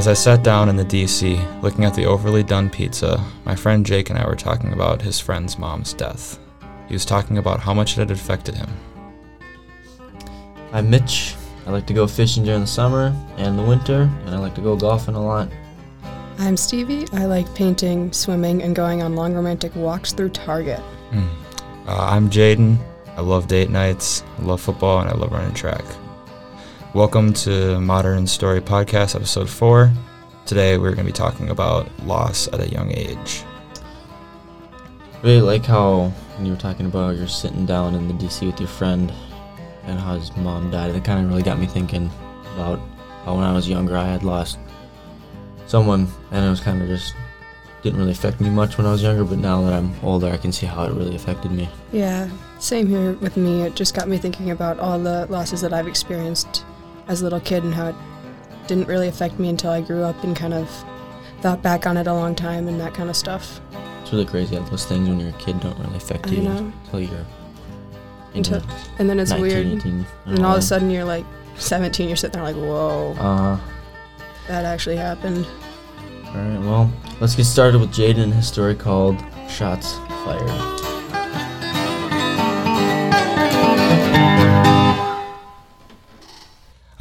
As I sat down in the DC, looking at the overly done pizza, my friend Jake and I were talking about his friend's mom's death. He was talking about how much it had affected him. I'm Mitch. I like to go fishing during the summer and the winter, and I like to go golfing a lot. I'm Stevie. I like painting, swimming, and going on long romantic walks through Target. Uh, I'm Jaden. I love date nights, I love football, and I love running track. Welcome to Modern Story Podcast, episode 4. Today we're going to be talking about loss at a young age. Really like how when you were talking about you're sitting down in the DC with your friend and how his mom died. That kind of really got me thinking about how when I was younger I had lost someone, and it was kind of just didn't really affect me much when I was younger. But now that I'm older, I can see how it really affected me. Yeah, same here with me. It just got me thinking about all the losses that I've experienced as a little kid and how it didn't really affect me until I grew up and kind of thought back on it a long time and that kind of stuff. It's really crazy how those things when you're a kid don't really affect you until you're Until, into and then it's 19, weird. 18, And all of a sudden you're like 17, you're sitting there like, whoa, Uh, that actually happened. all right. Well, let's get started with Jaden and his story called "Shots Fired."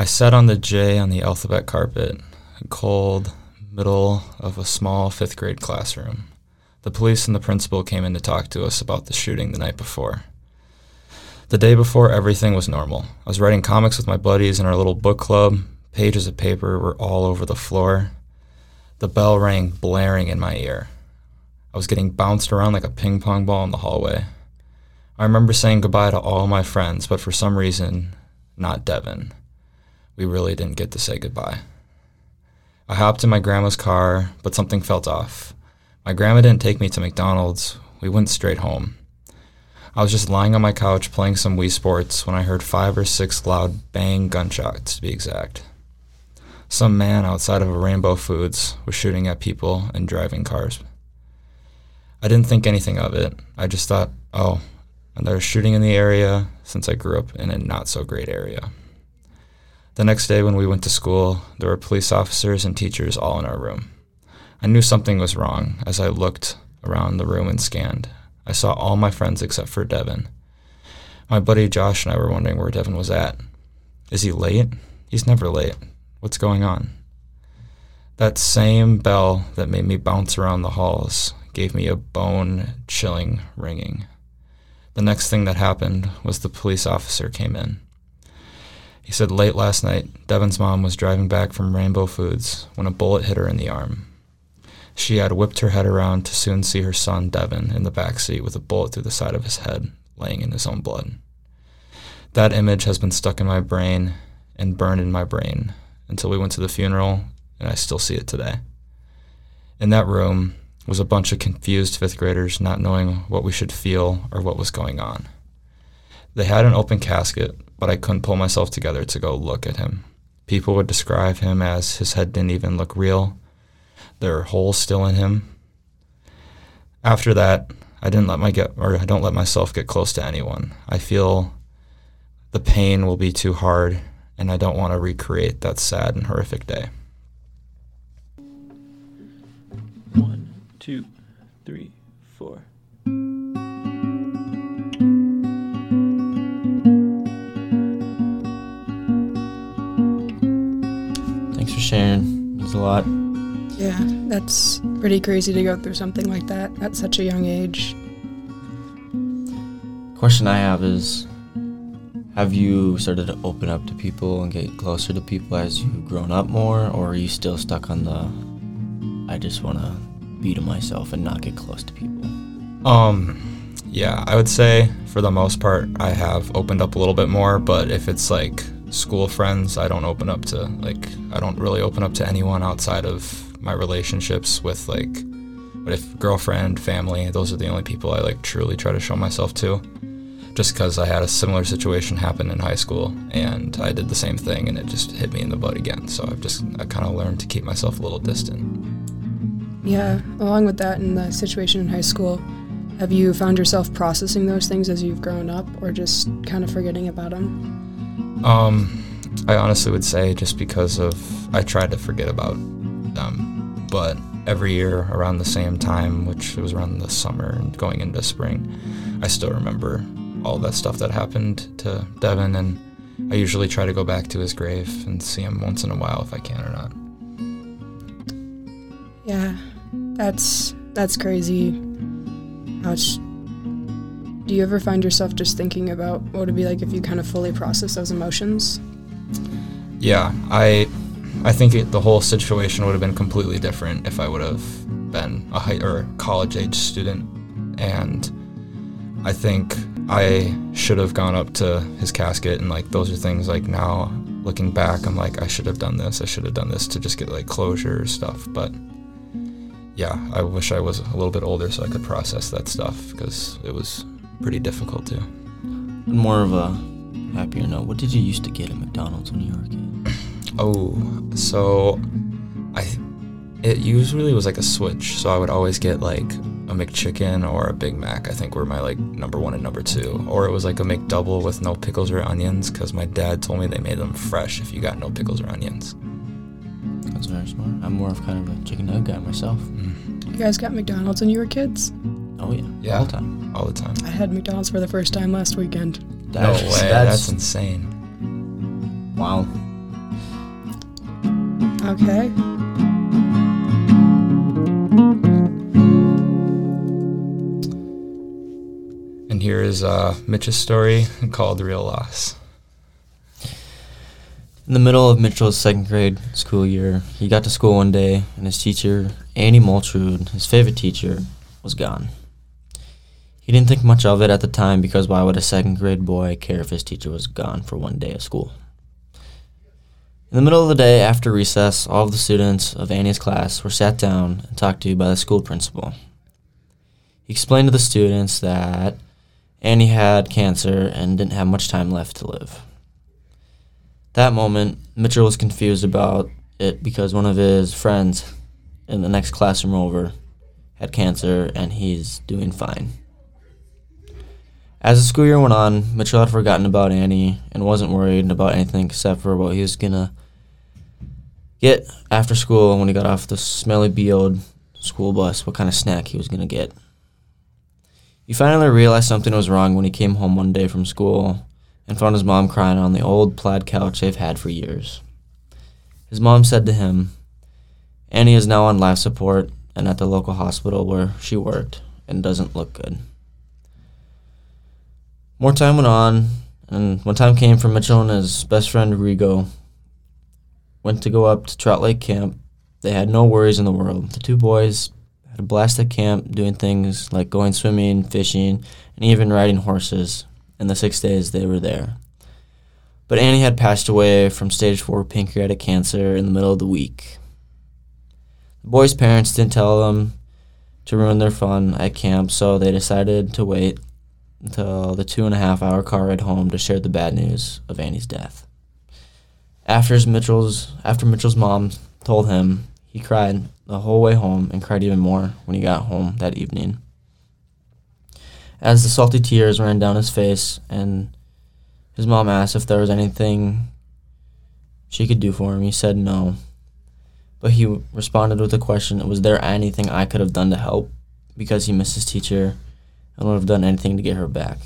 I sat on the J on the alphabet carpet, cold, middle of a small fifth grade classroom. The police and the principal came in to talk to us about the shooting the night before. The day before, everything was normal. I was writing comics with my buddies in our little book club. Pages of paper were all over the floor. The bell rang blaring in my ear. I was getting bounced around like a ping pong ball in the hallway. I remember saying goodbye to all my friends, but for some reason, not Devin we really didn't get to say goodbye. I hopped in my grandma's car, but something felt off. My grandma didn't take me to McDonald's. We went straight home. I was just lying on my couch playing some Wii Sports when I heard five or six loud bang gunshots, to be exact. Some man outside of a Rainbow Foods was shooting at people and driving cars. I didn't think anything of it. I just thought, oh, and there's shooting in the area since I grew up in a not so great area. The next day, when we went to school, there were police officers and teachers all in our room. I knew something was wrong as I looked around the room and scanned. I saw all my friends except for Devin. My buddy Josh and I were wondering where Devin was at. Is he late? He's never late. What's going on? That same bell that made me bounce around the halls gave me a bone chilling ringing. The next thing that happened was the police officer came in. He said late last night, Devin's mom was driving back from Rainbow Foods when a bullet hit her in the arm. She had whipped her head around to soon see her son, Devin, in the back seat with a bullet through the side of his head, laying in his own blood. That image has been stuck in my brain and burned in my brain until we went to the funeral, and I still see it today. In that room was a bunch of confused fifth graders not knowing what we should feel or what was going on. They had an open casket, but I couldn't pull myself together to go look at him. People would describe him as his head didn't even look real. There are holes still in him. After that, I didn't let my get or I don't let myself get close to anyone. I feel the pain will be too hard and I don't want to recreate that sad and horrific day. One, two, three, four. Sharing. Means a lot. Yeah, that's pretty crazy to go through something like that at such a young age. Question I have is have you started to open up to people and get closer to people as you've grown up more or are you still stuck on the I just want to be to myself and not get close to people? Um yeah, I would say for the most part I have opened up a little bit more, but if it's like school friends, I don't open up to like I don't really open up to anyone outside of my relationships with like but if girlfriend, family, those are the only people I like truly try to show myself to. Just because I had a similar situation happen in high school and I did the same thing and it just hit me in the butt again. So I've just I kind of learned to keep myself a little distant. Yeah, along with that, in the situation in high school, have you found yourself processing those things as you've grown up or just kind of forgetting about them? Um, I honestly would say just because of I tried to forget about them. But every year around the same time, which was around the summer and going into spring, I still remember all that stuff that happened to Devin, and I usually try to go back to his grave and see him once in a while if I can or not. Yeah, that's that's crazy. How it's, do you ever find yourself just thinking about what it'd be like if you kind of fully process those emotions? Yeah, I I think it, the whole situation would have been completely different if I would have been a high or college age student, and I think I should have gone up to his casket and like those are things like now looking back I'm like I should have done this I should have done this to just get like closure or stuff but yeah I wish I was a little bit older so I could process that stuff because it was pretty difficult too On more of a happier note, what did you used to get at McDonald's when you were a kid? Oh, so I it usually was like a switch. So I would always get like a McChicken or a Big Mac. I think were my like number one and number two. Or it was like a McDouble with no pickles or onions because my dad told me they made them fresh if you got no pickles or onions. That's very smart. I'm more of kind of a chicken nugget guy myself. Mm, You guys got McDonald's when you were kids? Oh yeah, Yeah. all the time. all the time. I had McDonald's for the first time last weekend. no That's- way. That's, That's insane. wow. Okay. And here is uh, Mitch's story called Real Loss. In the middle of Mitchell's second grade school year, he got to school one day, and his teacher, Annie Moltrud, his favorite teacher, was gone. He didn't think much of it at the time because why would a second grade boy care if his teacher was gone for one day of school? In the middle of the day after recess, all of the students of Annie's class were sat down and talked to by the school principal. He explained to the students that Annie had cancer and didn't have much time left to live. That moment, Mitchell was confused about it because one of his friends in the next classroom over had cancer and he's doing fine. As the school year went on, Mitchell had forgotten about Annie and wasn't worried about anything except for what he was gonna get after school when he got off the smelly BO'd school bus, what kind of snack he was gonna get. He finally realized something was wrong when he came home one day from school and found his mom crying on the old plaid couch they've had for years. His mom said to him, Annie is now on life support and at the local hospital where she worked and doesn't look good. More time went on, and when time came for Mitchell and his best friend Rigo went to go up to Trout Lake Camp, they had no worries in the world. The two boys had a blast at camp doing things like going swimming, fishing, and even riding horses in the six days they were there. But Annie had passed away from stage four pancreatic cancer in the middle of the week. The boys' parents didn't tell them to ruin their fun at camp, so they decided to wait until the two and a half hour car ride home to share the bad news of Annie's death. After Mitchell's after Mitchell's mom told him, he cried the whole way home and cried even more when he got home that evening. As the salty tears ran down his face and his mom asked if there was anything she could do for him, he said no. But he responded with a question Was there anything I could have done to help? Because he missed his teacher and would have done anything to get her back.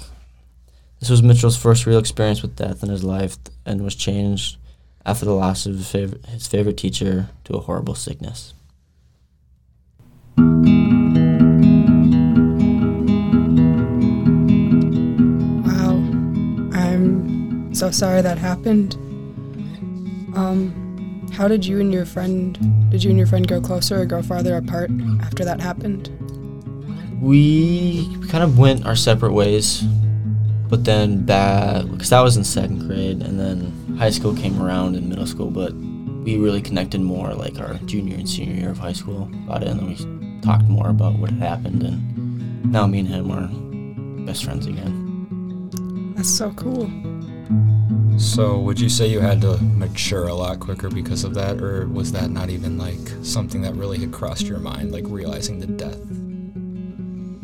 This was Mitchell's first real experience with death in his life and was changed after the loss of his favorite, his favorite teacher to a horrible sickness. Wow. I'm so sorry that happened. Um, how did you and your friend did you and your friend go closer or go farther apart after that happened? We kind of went our separate ways, but then back because that was in second grade, and then high school came around in middle school. But we really connected more like our junior and senior year of high school about it, and then we talked more about what had happened, and now me and him are best friends again. That's so cool. So, would you say you had to mature a lot quicker because of that, or was that not even like something that really had crossed your mind, like realizing the death?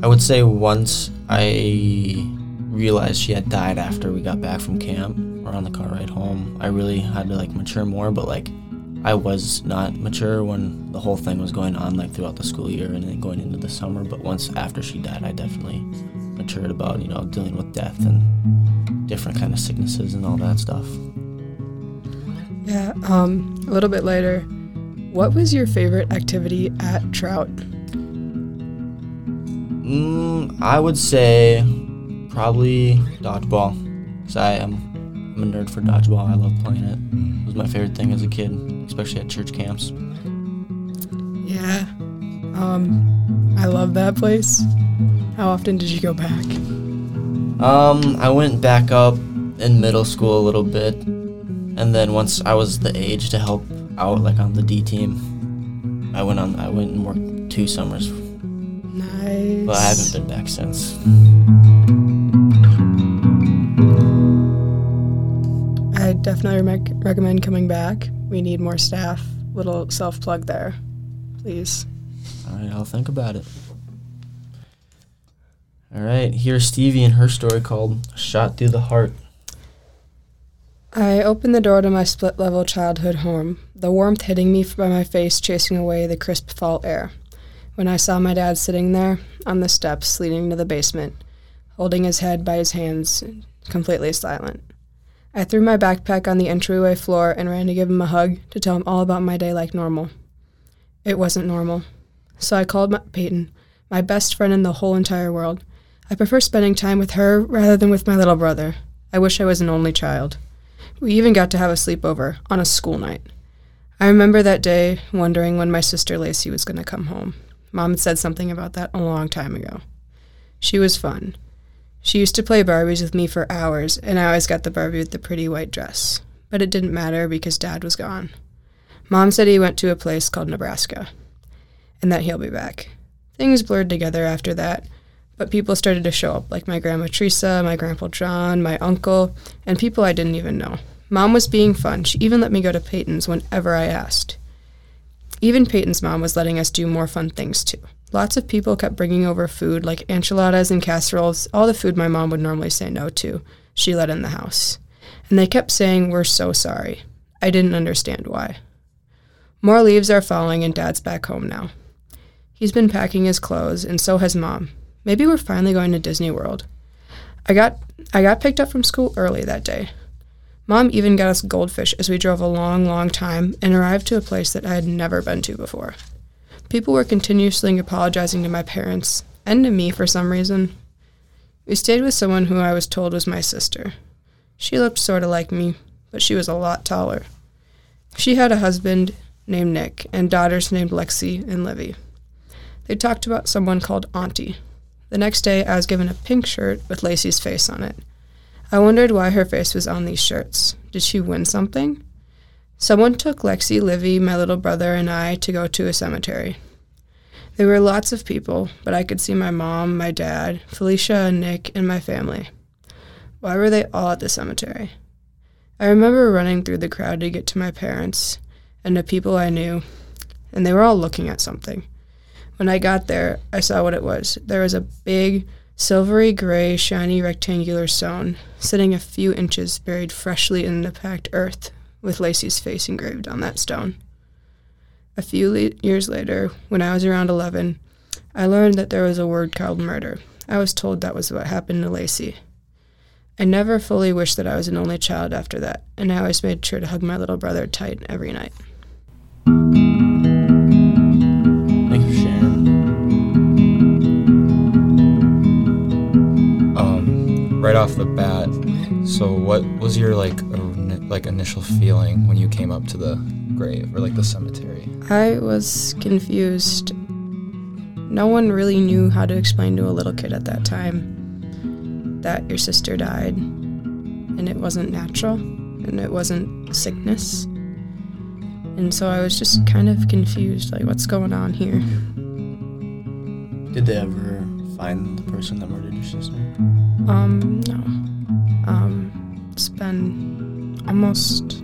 I would say once I realized she had died after we got back from camp or on the car ride home, I really had to like mature more. But like I was not mature when the whole thing was going on, like throughout the school year and then going into the summer. But once after she died, I definitely matured about you know dealing with death and different kind of sicknesses and all that stuff. Yeah. Um, a little bit later, what was your favorite activity at Trout? Mm, I would say probably dodgeball. Cause I am I'm a nerd for dodgeball. I love playing it. It was my favorite thing as a kid, especially at church camps. Yeah. Um, I love that place. How often did you go back? Um, I went back up in middle school a little bit, and then once I was the age to help out, like on the D team, I went on. I went and worked two summers, Nice. but I haven't been back since. I definitely rec- recommend coming back. We need more staff. Little self plug there, please. All right, I'll think about it. All right, here's Stevie and her story called "Shot Through the Heart." I opened the door to my split level childhood home, the warmth hitting me by my face, chasing away the crisp fall air. When I saw my dad sitting there on the steps leading to the basement, holding his head by his hands, completely silent. I threw my backpack on the entryway floor and ran to give him a hug to tell him all about my day like normal. It wasn't normal. So I called my, Peyton, my best friend in the whole entire world. I prefer spending time with her rather than with my little brother. I wish I was an only child. We even got to have a sleepover on a school night. I remember that day wondering when my sister Lacey was going to come home. Mom had said something about that a long time ago. She was fun. She used to play Barbies with me for hours, and I always got the Barbie with the pretty white dress. But it didn't matter because Dad was gone. Mom said he went to a place called Nebraska, and that he'll be back. Things blurred together after that, but people started to show up, like my grandma Teresa, my grandpa John, my uncle, and people I didn't even know. Mom was being fun. She even let me go to Peyton's whenever I asked. Even Peyton's mom was letting us do more fun things too. Lots of people kept bringing over food like enchiladas and casseroles, all the food my mom would normally say no to. She let in the house. And they kept saying, We're so sorry. I didn't understand why. More leaves are falling, and Dad's back home now. He's been packing his clothes, and so has Mom. Maybe we're finally going to Disney World. I got I got picked up from school early that day. Mom even got us goldfish as we drove a long, long time and arrived to a place that I had never been to before. People were continuously apologizing to my parents and to me for some reason. We stayed with someone who I was told was my sister. She looked sort of like me, but she was a lot taller. She had a husband named Nick and daughters named Lexi and Livy. They talked about someone called Auntie. The next day, I was given a pink shirt with Lacey's face on it. I wondered why her face was on these shirts. Did she win something? Someone took Lexi, Livy, my little brother, and I to go to a cemetery. There were lots of people, but I could see my mom, my dad, Felicia, Nick, and my family. Why were they all at the cemetery? I remember running through the crowd to get to my parents and the people I knew, and they were all looking at something. When I got there, I saw what it was. There was a big, silvery gray, shiny rectangular stone sitting a few inches buried freshly in the packed earth with Lacey's face engraved on that stone. A few le- years later, when I was around 11, I learned that there was a word called murder. I was told that was what happened to Lacey. I never fully wished that I was an only child after that, and I always made sure to hug my little brother tight every night. Right off the bat, so what was your like like initial feeling when you came up to the grave or like the cemetery? I was confused. No one really knew how to explain to a little kid at that time that your sister died and it wasn't natural and it wasn't sickness. And so I was just kind of confused like, what's going on here? Did they ever find the person that murdered your sister? Um, no. Um, it's been almost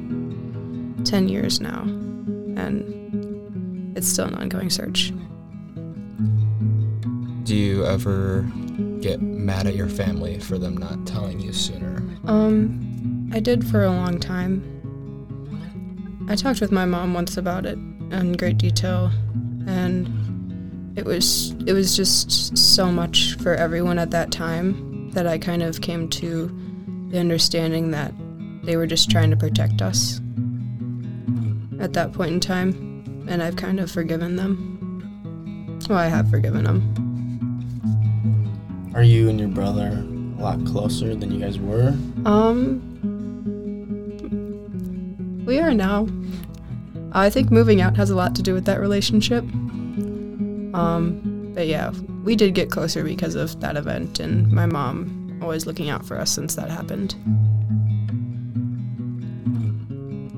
10 years now, and it's still an ongoing search. Do you ever get mad at your family for them not telling you sooner? Um, I did for a long time. I talked with my mom once about it in great detail, and it was it was just so much for everyone at that time that I kind of came to the understanding that they were just trying to protect us at that point in time, and I've kind of forgiven them. Well, I have forgiven them. Are you and your brother a lot closer than you guys were? Um, we are now. I think moving out has a lot to do with that relationship. Um, but yeah, we did get closer because of that event, and my mom always looking out for us since that happened.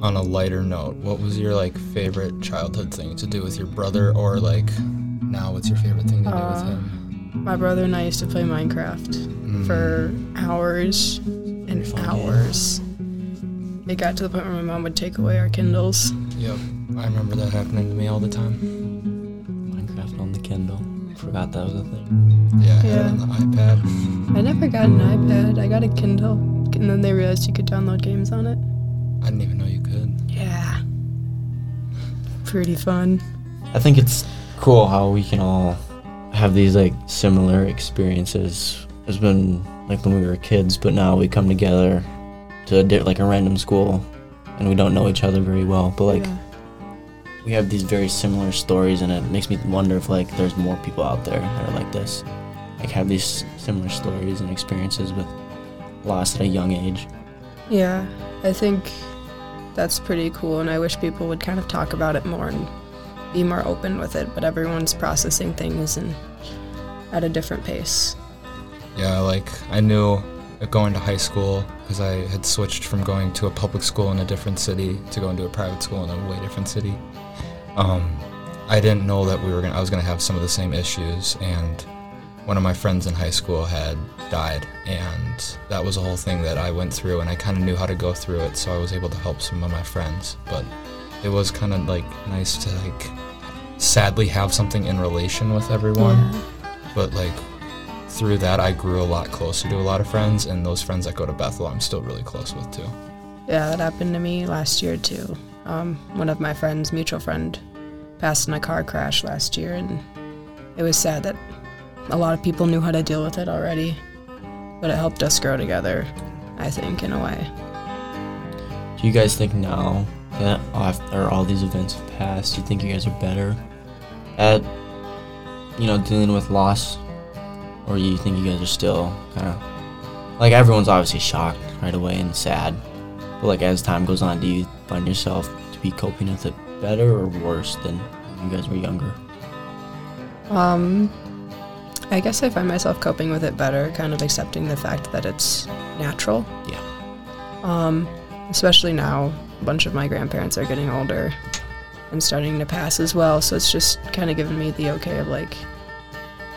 On a lighter note, what was your like favorite childhood thing to do with your brother, or like now, what's your favorite thing to do with Uh, him? My brother and I used to play Minecraft Mm. for hours and game. hours. It got to the point where my mom would take away our Kindles. Yep, I remember that happening to me all the time. Minecraft Kindle. Forgot that was a thing. Yeah, I had it Yeah. on the iPad. I never got an iPad. I got a Kindle, and then they realized you could download games on it. I didn't even know you could. Yeah. Pretty fun. I think it's cool how we can all have these like similar experiences. It's been like when we were kids, but now we come together to a like a random school, and we don't know each other very well. But like Yeah. We have these very similar stories, and it makes me wonder if like there's more people out there that are like this, like have these similar stories and experiences with loss at a young age. Yeah, I think that's pretty cool, and I wish people would kind of talk about it more and be more open with it. But everyone's processing things and at a different pace. Yeah, like I knew going to high school because I had switched from going to a public school in a different city to going to a private school in a way different city. Um, I didn't know that we were gonna. I was gonna have some of the same issues, and one of my friends in high school had died, and that was a whole thing that I went through, and I kind of knew how to go through it, so I was able to help some of my friends. But it was kind of like nice to like sadly have something in relation with everyone Yeah. but like through that I grew a lot closer to a lot of friends and those friends that go to Bethel I'm still really close with too. Yeah, that happened to me last year too. Um, one of my friends, mutual friend, passed in a car crash last year, and it was sad that a lot of people knew how to deal with it already, but it helped us grow together. I think in a way. Do you guys think now that after all these events have passed, do you think you guys are better at, you know, dealing with loss, or you think you guys are still kind of like everyone's obviously shocked right away and sad, but like as time goes on, do you find yourself to be coping with it better or worse than when you guys were younger? Um, I guess I find myself coping with it better, kind of accepting the fact that it's natural. Yeah. Um, especially now, a bunch of my grandparents are getting older and starting to pass as well, so it's just kind of giving me the okay of like,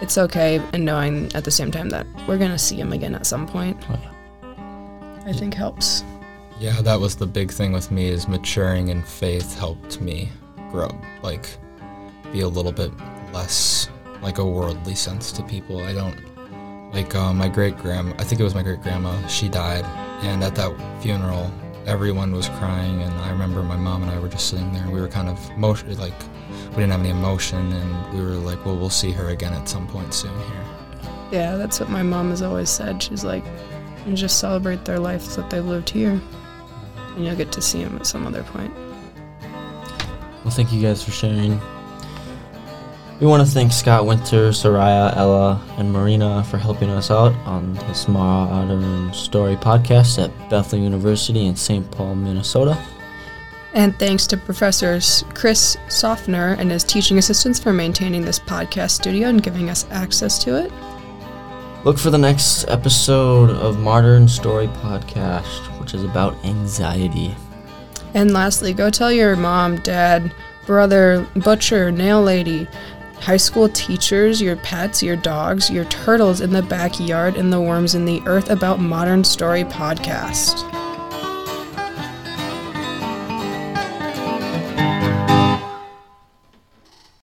it's okay, and knowing at the same time that we're gonna see him again at some point. Oh, yeah. I think helps. Yeah, that was the big thing with me is maturing in faith helped me grow, like be a little bit less like a worldly sense to people. I don't like uh, my great grandma. I think it was my great grandma. She died, and at that funeral, everyone was crying, and I remember my mom and I were just sitting there. and We were kind of motion like we didn't have any emotion, and we were like, well, we'll see her again at some point soon here. Yeah, that's what my mom has always said. She's like, you just celebrate their life that they lived here, and you'll get to see him at some other point. Well, thank you guys for sharing. We want to thank Scott Winter, Soraya, Ella, and Marina for helping us out on this Modern Story podcast at Bethel University in St. Paul, Minnesota. And thanks to Professors Chris Softner and his teaching assistants for maintaining this podcast studio and giving us access to it. Look for the next episode of Modern Story podcast, which is about anxiety. And lastly, go tell your mom, dad, brother, butcher, nail lady, high school teachers, your pets, your dogs, your turtles in the backyard, and the worms in the earth about Modern Story podcast.